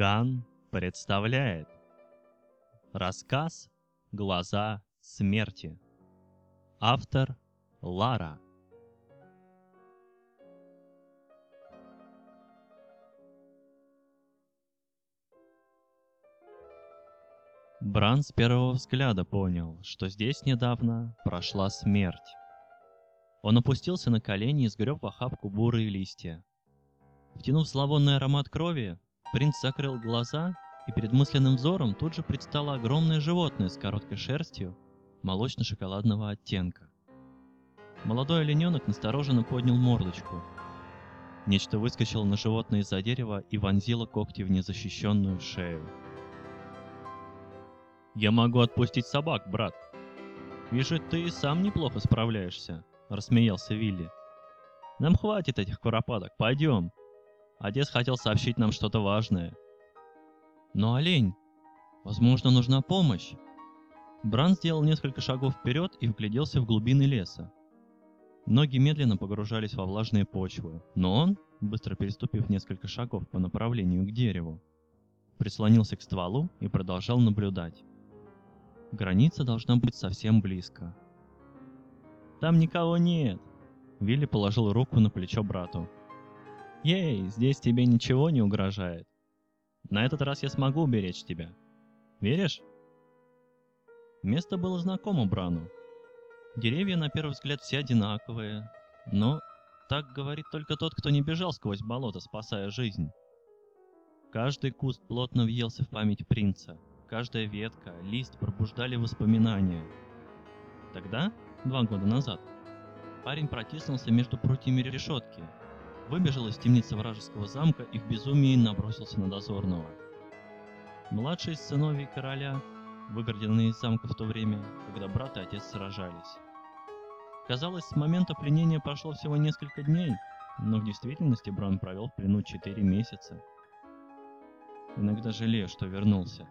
Ган представляет Рассказ «Глаза смерти» Автор Лара Бран с первого взгляда понял, что здесь недавно прошла смерть. Он опустился на колени и сгреб в охапку бурые листья. Втянув зловонный аромат крови, принц закрыл глаза, и перед мысленным взором тут же предстало огромное животное с короткой шерстью молочно-шоколадного оттенка. Молодой олененок настороженно поднял мордочку. Нечто выскочило на животное из-за дерева и вонзило когти в незащищенную шею. «Я могу отпустить собак, брат. Вижу, ты и сам неплохо справляешься», — рассмеялся Вилли. «Нам хватит этих куропаток, пойдем». Отец хотел сообщить нам что-то важное. Но олень, возможно, нужна помощь. Бран сделал несколько шагов вперед и вгляделся в глубины леса. Ноги медленно погружались во влажные почвы, но он, быстро переступив несколько шагов по направлению к дереву, прислонился к стволу и продолжал наблюдать. Граница должна быть совсем близко. «Там никого нет!» Вилли положил руку на плечо брату. «Ей, здесь тебе ничего не угрожает. На этот раз я смогу уберечь тебя. Веришь?» Место было знакомо Брану. Деревья на первый взгляд все одинаковые, но так говорит только тот, кто не бежал сквозь болото, спасая жизнь. Каждый куст плотно въелся в память принца – Каждая ветка, лист пробуждали воспоминания. Тогда, два года назад, парень протиснулся между прутьями решетки, выбежал из темницы вражеского замка и в безумии набросился на дозорного. Младший из сыновей короля, выгорденный из замка в то время, когда брат и отец сражались. Казалось, с момента пленения прошло всего несколько дней, но в действительности Бран провел в плену 4 месяца. Иногда жалею, что вернулся.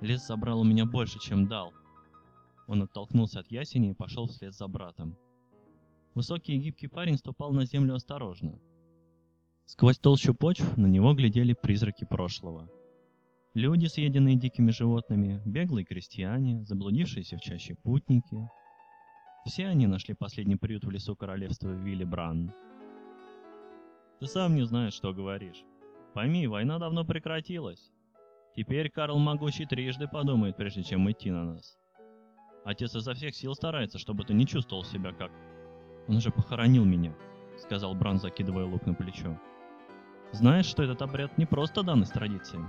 Лес забрал у меня больше, чем дал. Он оттолкнулся от ясени и пошел вслед за братом. Высокий и гибкий парень ступал на землю осторожно. Сквозь толщу почв на него глядели призраки прошлого. Люди, съеденные дикими животными, беглые крестьяне, заблудившиеся в чаще путники. Все они нашли последний приют в лесу королевства Вилли Бран. Ты сам не знаешь, что говоришь. Пойми, война давно прекратилась. Теперь Карл Могучий трижды подумает, прежде чем идти на нас. Отец изо всех сил старается, чтобы ты не чувствовал себя как... Он уже похоронил меня, сказал Бран, закидывая лук на плечо. Знаешь, что этот обряд не просто данность традициями.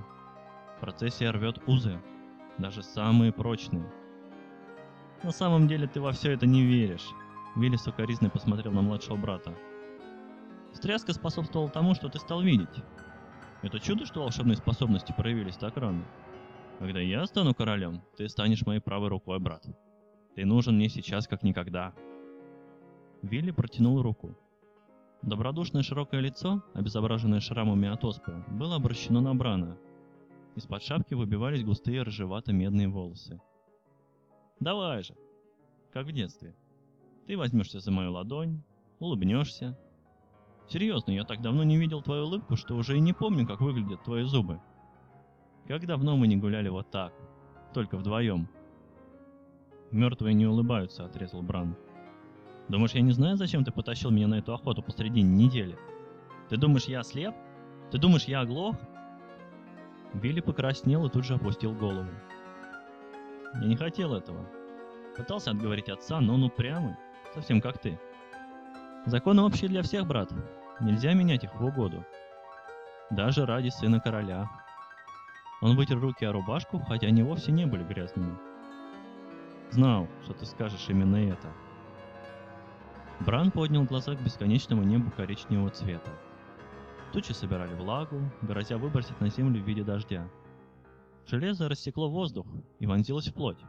Процессия рвет узы, даже самые прочные. На самом деле ты во все это не веришь. Вилли сукоризной посмотрел на младшего брата. Стряска способствовала тому, что ты стал видеть. Это чудо, что волшебные способности проявились так рано. Когда я стану королем, ты станешь моей правой рукой, брат. Ты нужен мне сейчас как никогда. Вилли протянул руку. Добродушное широкое лицо, обезображенное шрамами от оспы, было обращено на Брана. Из-под шапки выбивались густые рыжевато-медные волосы. «Давай же, как в детстве. Ты возьмешься за мою ладонь, улыбнешься, Серьезно, я так давно не видел твою улыбку, что уже и не помню, как выглядят твои зубы. Как давно мы не гуляли вот так, только вдвоем. Мертвые не улыбаются, отрезал Бран. Думаешь, я не знаю, зачем ты потащил меня на эту охоту посредине недели? Ты думаешь, я слеп? Ты думаешь, я оглох? Вилли покраснел и тут же опустил голову. Я не хотел этого. Пытался отговорить отца, но он упрямый, совсем как ты. Законы общие для всех, брат. Нельзя менять их в угоду. Даже ради сына короля. Он вытер руки о рубашку, хотя они вовсе не были грязными. Знал, что ты скажешь именно это. Бран поднял глаза к бесконечному небу коричневого цвета. Тучи собирали влагу, грозя выбросить на землю в виде дождя. Железо рассекло воздух и вонзилось в плоть.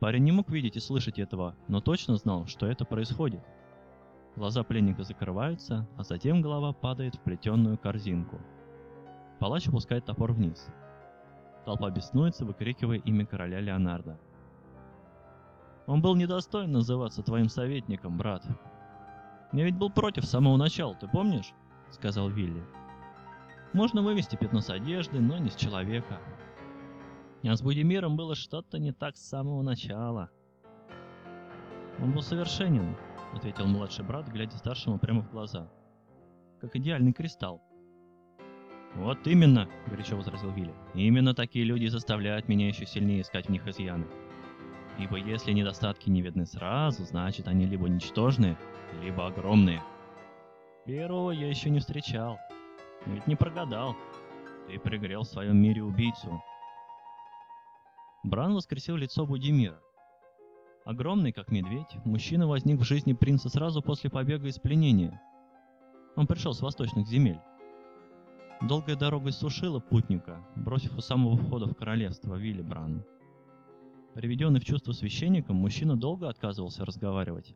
Парень не мог видеть и слышать этого, но точно знал, что это происходит – Глаза пленника закрываются, а затем голова падает в плетеную корзинку. Палач опускает топор вниз. Толпа беснуется, выкрикивая имя короля Леонардо. «Он был недостоин называться твоим советником, брат. Я ведь был против с самого начала, ты помнишь?» — сказал Вилли. Можно вывести пятно с одежды, но не с человека. А с Будимиром было что-то не так с самого начала. Он был совершенен, ответил младший брат, глядя старшему прямо в глаза. Как идеальный кристалл. Вот именно, горячо возразил Вилли. Именно такие люди заставляют меня еще сильнее искать в них изъяны. Ибо если недостатки не видны сразу, значит они либо ничтожные, либо огромные. Первого я еще не встречал. Ведь не прогадал. Ты пригрел в своем мире убийцу. Бран воскресил лицо Будимира. Огромный, как медведь, мужчина возник в жизни принца сразу после побега из пленения. Он пришел с восточных земель. Долгая дорога иссушила путника, бросив у самого входа в королевство Вилли Бран. Приведенный в чувство священником, мужчина долго отказывался разговаривать.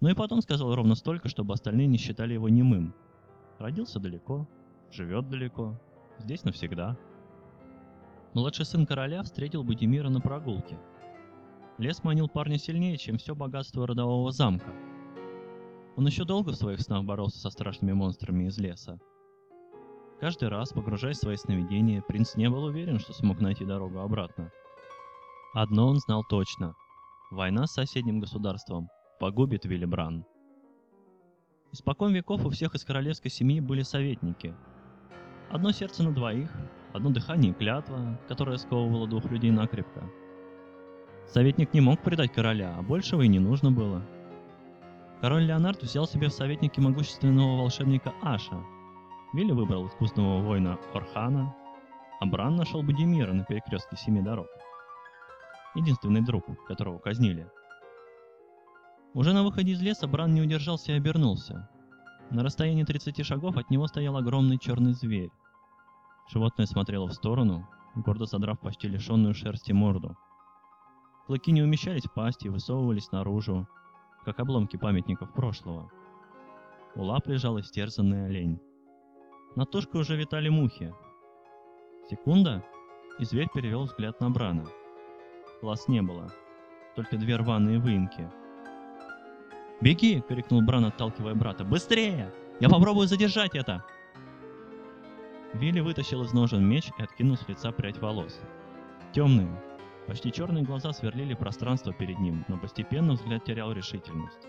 Но и потом сказал ровно столько, чтобы остальные не считали его немым. Родился далеко, живет далеко, здесь навсегда. Младший сын короля встретил Будимира на прогулке. Лес манил парня сильнее, чем все богатство родового замка. Он еще долго в своих снах боролся со страшными монстрами из леса. Каждый раз, погружаясь в свои сновидения, принц не был уверен, что смог найти дорогу обратно. Одно он знал точно. Война с соседним государством погубит Виллибран. Испокон веков у всех из королевской семьи были советники. Одно сердце на двоих, одно дыхание и клятва, которая сковывала двух людей накрепко. Советник не мог предать короля, а большего и не нужно было. Король Леонард взял себе в советники могущественного волшебника Аша. Вилли выбрал искусного воина Орхана, а Бран нашел Будимира на перекрестке Семи Дорог. Единственный друг, которого казнили – уже на выходе из леса Бран не удержался и обернулся. На расстоянии 30 шагов от него стоял огромный черный зверь. Животное смотрело в сторону, гордо содрав почти лишенную шерсти морду. Клыки не умещались в пасти и высовывались наружу, как обломки памятников прошлого. У лап лежал истерзанный олень. На тушке уже витали мухи. Секунда, и зверь перевел взгляд на Брана. Глаз не было, только две рваные выемки — «Беги!» — крикнул Бран, отталкивая брата. «Быстрее! Я попробую задержать это!» Вилли вытащил из ножен меч и откинул с лица прядь волос. Темные, почти черные глаза сверлили пространство перед ним, но постепенно взгляд терял решительность.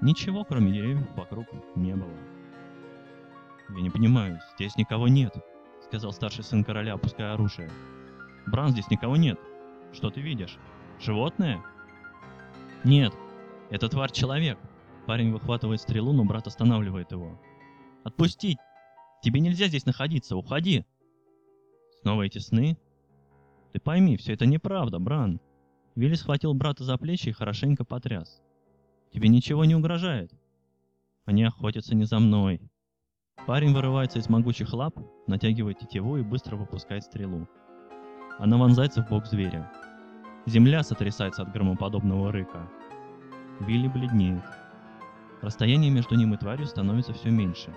Ничего, кроме деревьев, вокруг не было. «Я не понимаю, здесь никого нет», — сказал старший сын короля, опуская оружие. «Бран, здесь никого нет. Что ты видишь? Животное?» «Нет», «Это тварь человек!» Парень выхватывает стрелу, но брат останавливает его. «Отпустить! Тебе нельзя здесь находиться, уходи!» Снова эти сны? Ты пойми, все это неправда, Бран. Вилли схватил брата за плечи и хорошенько потряс. Тебе ничего не угрожает. Они охотятся не за мной. Парень вырывается из могучих лап, натягивает тетиву и быстро выпускает стрелу. Она вонзается в бок зверя. Земля сотрясается от громоподобного рыка. Вилли бледнеет. Расстояние между ним и тварью становится все меньше.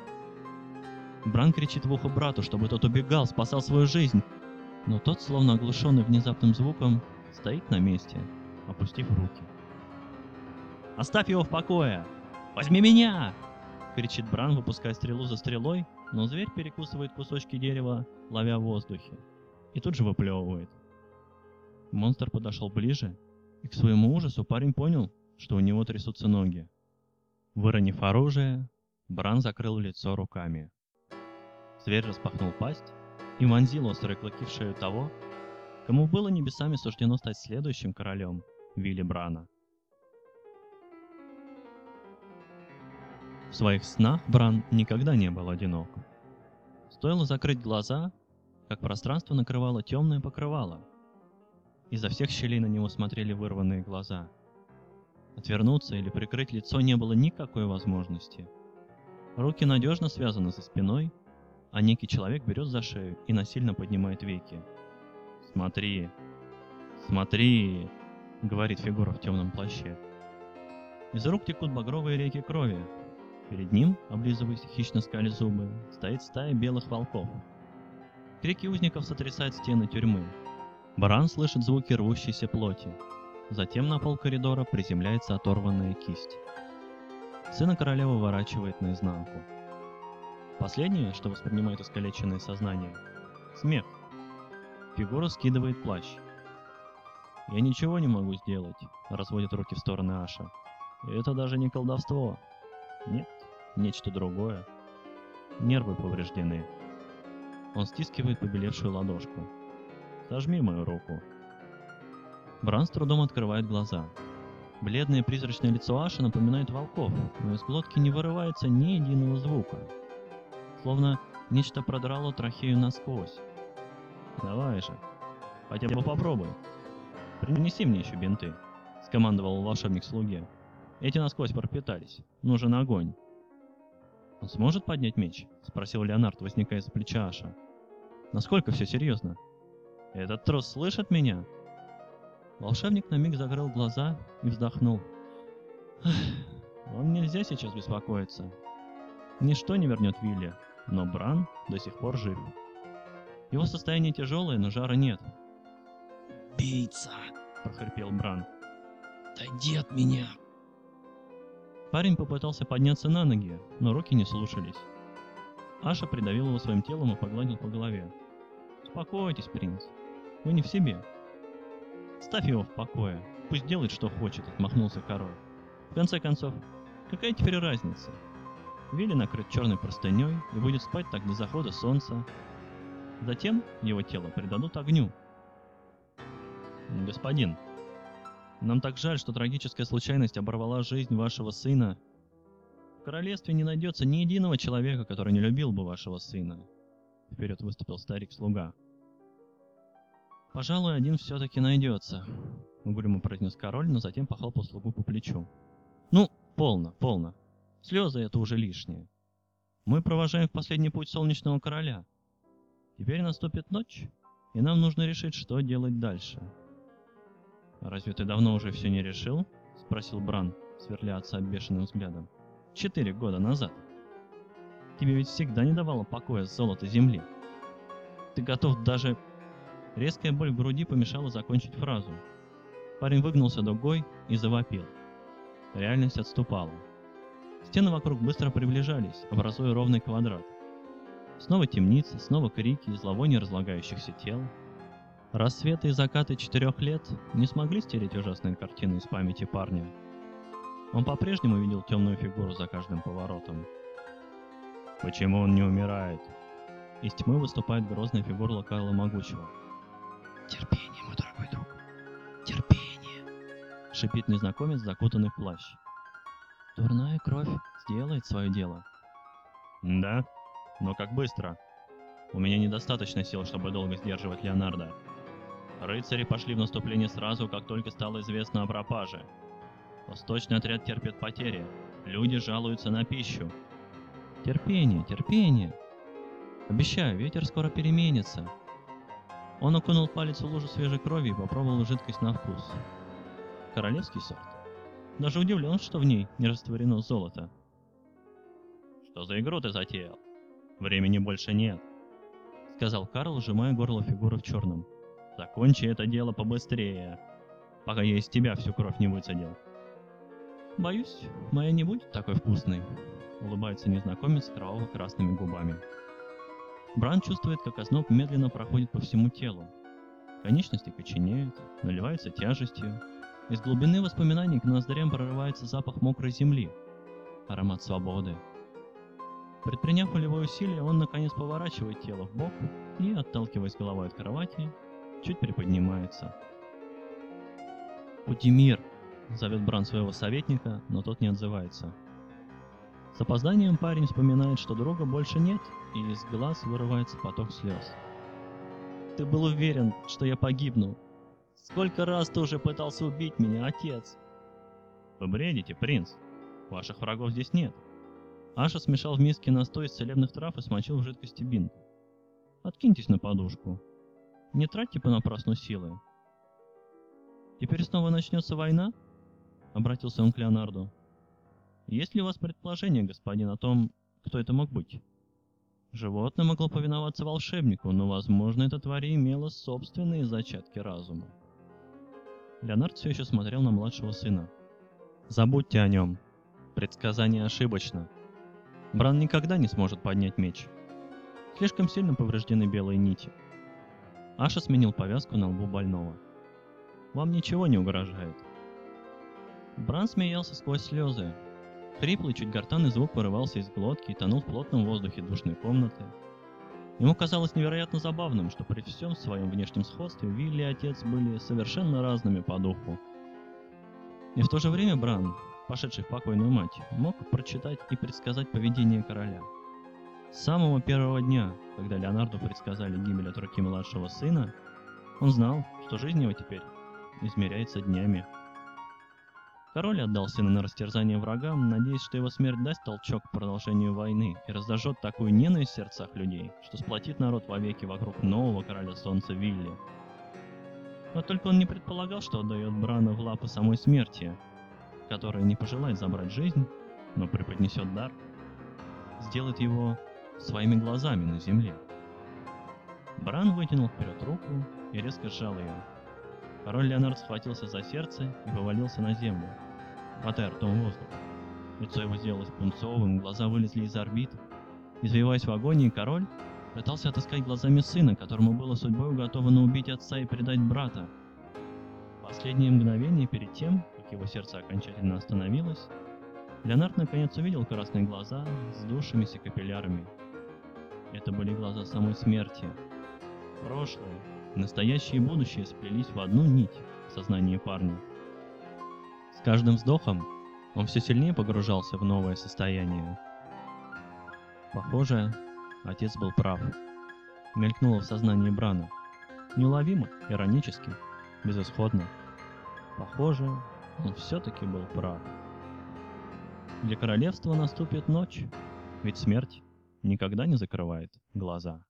Бран кричит в ухо брату, чтобы тот убегал, спасал свою жизнь. Но тот, словно оглушенный внезапным звуком, стоит на месте, опустив руки. «Оставь его в покое! Возьми меня!» кричит Бран, выпуская стрелу за стрелой, но зверь перекусывает кусочки дерева, ловя в воздухе, и тут же выплевывает. Монстр подошел ближе, и к своему ужасу парень понял, что у него трясутся ноги. Выронив оружие, Бран закрыл лицо руками. Зверь распахнул пасть и вонзил острые клыки в шею того, кому было небесами суждено стать следующим королем Вилли Брана. В своих снах Бран никогда не был одинок. Стоило закрыть глаза, как пространство накрывало темное покрывало. Изо всех щелей на него смотрели вырванные глаза – Отвернуться или прикрыть лицо не было никакой возможности. Руки надежно связаны за спиной, а некий человек берет за шею и насильно поднимает веки. «Смотри! Смотри!» — говорит фигура в темном плаще. Из рук текут багровые реки крови. Перед ним, облизываясь хищно скали зубы, стоит стая белых волков. Крики узников сотрясают стены тюрьмы. Баран слышит звуки рвущейся плоти. Затем на пол коридора приземляется оторванная кисть. Сына короля выворачивает наизнанку. Последнее, что воспринимает искалеченное сознание – смех. Фигура скидывает плащ. «Я ничего не могу сделать», – разводит руки в стороны Аша. «Это даже не колдовство. Нет, нечто другое. Нервы повреждены». Он стискивает побелевшую ладошку. «Сожми мою руку». Бран с трудом открывает глаза. Бледное призрачное лицо Аши напоминает волков, но из глотки не вырывается ни единого звука. Словно нечто продрало трахею насквозь. «Давай же, хотя бы попробуй. Принеси мне еще бинты», — скомандовал волшебник слуге. «Эти насквозь пропитались. Нужен огонь». «Он сможет поднять меч?» — спросил Леонард, возникая за плеча Аша. «Насколько все серьезно?» «Этот трус слышит меня?» Волшебник на миг закрыл глаза и вздохнул. Он нельзя сейчас беспокоиться. Ничто не вернет Вилли, но Бран до сих пор жив. Его состояние тяжелое, но жара нет. «Убийца!» — прохрипел Бран. «Отойди от меня!» Парень попытался подняться на ноги, но руки не слушались. Аша придавил его своим телом и погладил по голове. «Успокойтесь, принц. Вы не в себе. Ставь его в покое. Пусть делает, что хочет», — отмахнулся король. «В конце концов, какая теперь разница? Вилли накрыт черной простыней и будет спать так до захода солнца. Затем его тело предадут огню. Господин, нам так жаль, что трагическая случайность оборвала жизнь вашего сына. В королевстве не найдется ни единого человека, который не любил бы вашего сына. Вперед выступил старик-слуга. Пожалуй, один все-таки найдется, угрюмо произнес король, но затем похлопал слугу по плечу. Ну, полно, полно. Слезы это уже лишнее. Мы провожаем в последний путь солнечного короля. Теперь наступит ночь, и нам нужно решить, что делать дальше. «Разве ты давно уже все не решил?» — спросил Бран, сверля отца бешеным взглядом. «Четыре года назад. Тебе ведь всегда не давало покоя золото земли. Ты готов даже...» Резкая боль в груди помешала закончить фразу. Парень выгнулся дугой и завопил. Реальность отступала. Стены вокруг быстро приближались, образуя ровный квадрат. Снова темница, снова крики и зловоние разлагающихся тел. Рассветы и закаты четырех лет не смогли стереть ужасные картины из памяти парня. Он по-прежнему видел темную фигуру за каждым поворотом. Почему он не умирает? Из тьмы выступает грозная фигура Локайла Могучего. «Терпение, мой дорогой друг, терпение!» Шипит незнакомец, закутанный в плащ. Дурная кровь сделает свое дело. Да, но как быстро? У меня недостаточно сил, чтобы долго сдерживать Леонардо. Рыцари пошли в наступление сразу, как только стало известно о пропаже. Восточный отряд терпит потери. Люди жалуются на пищу. Терпение, терпение. Обещаю, ветер скоро переменится. Он окунул палец в лужу свежей крови и попробовал жидкость на вкус. Королевский сорт. Даже удивлен, что в ней не растворено золото. Что за игру ты затеял? Времени больше нет, сказал Карл, сжимая горло фигуры в черном. Закончи это дело побыстрее, пока я из тебя всю кровь не выцедил. Боюсь, моя не будет такой вкусной, улыбается незнакомец с кроваво-красными губами. Бран чувствует, как озноб медленно проходит по всему телу. Конечности коченеют, наливаются тяжестью. Из глубины воспоминаний к ноздрям прорывается запах мокрой земли, аромат свободы. Предприняв волевое усилие, он наконец поворачивает тело в бок и, отталкиваясь головой от кровати, чуть приподнимается. «Удимир!» — зовет Бран своего советника, но тот не отзывается. С опозданием парень вспоминает, что друга больше нет, и из глаз вырывается поток слез. «Ты был уверен, что я погибну. Сколько раз ты уже пытался убить меня, отец?» «Вы бредите, принц. Ваших врагов здесь нет». Аша смешал в миске настой из целебных трав и смочил в жидкости бинт. «Откиньтесь на подушку. Не тратьте понапрасну силы». «Теперь снова начнется война?» — обратился он к Леонарду. Есть ли у вас предположение, господин, о том, кто это мог быть? Животное могло повиноваться волшебнику, но, возможно, эта тварь имела собственные зачатки разума. Леонард все еще смотрел на младшего сына. «Забудьте о нем. Предсказание ошибочно. Бран никогда не сможет поднять меч. Слишком сильно повреждены белые нити. Аша сменил повязку на лбу больного. Вам ничего не угрожает. Бран смеялся сквозь слезы. Хриплый, чуть гортанный звук вырывался из глотки и тонул в плотном воздухе душной комнаты. Ему казалось невероятно забавным, что при всем своем внешнем сходстве Вилли и отец были совершенно разными по духу. И в то же время Бран, пошедший в покойную мать, мог прочитать и предсказать поведение короля. С самого первого дня, когда Леонарду предсказали гибель от руки младшего сына, он знал, что жизнь его теперь измеряется днями. Король отдал сына на растерзание врагам, надеясь, что его смерть даст толчок к продолжению войны и разожжет такую ненависть в сердцах людей, что сплотит народ вовеки вокруг нового короля солнца Вилли. Но только он не предполагал, что отдает Брана в лапы самой смерти, которая не пожелает забрать жизнь, но преподнесет дар, сделает его своими глазами на земле. Бран вытянул вперед руку и резко сжал ее. Король Леонард схватился за сердце и повалился на землю, хватая ртом воздух. Лицо его сделалось пунцовым, глаза вылезли из орбит. Извиваясь в агонии, король пытался отыскать глазами сына, которому было судьбой уготовано убить отца и предать брата. Последние мгновения перед тем, как его сердце окончательно остановилось, Леонард наконец увидел красные глаза с душимися капиллярами. Это были глаза самой смерти. Прошлое, настоящее и будущее сплелись в одну нить в сознании парня. С каждым вздохом он все сильнее погружался в новое состояние. Похоже, отец был прав. Мелькнуло в сознании Брана. Неуловимо, иронически, безысходно. Похоже, он все-таки был прав. Для королевства наступит ночь, ведь смерть никогда не закрывает глаза.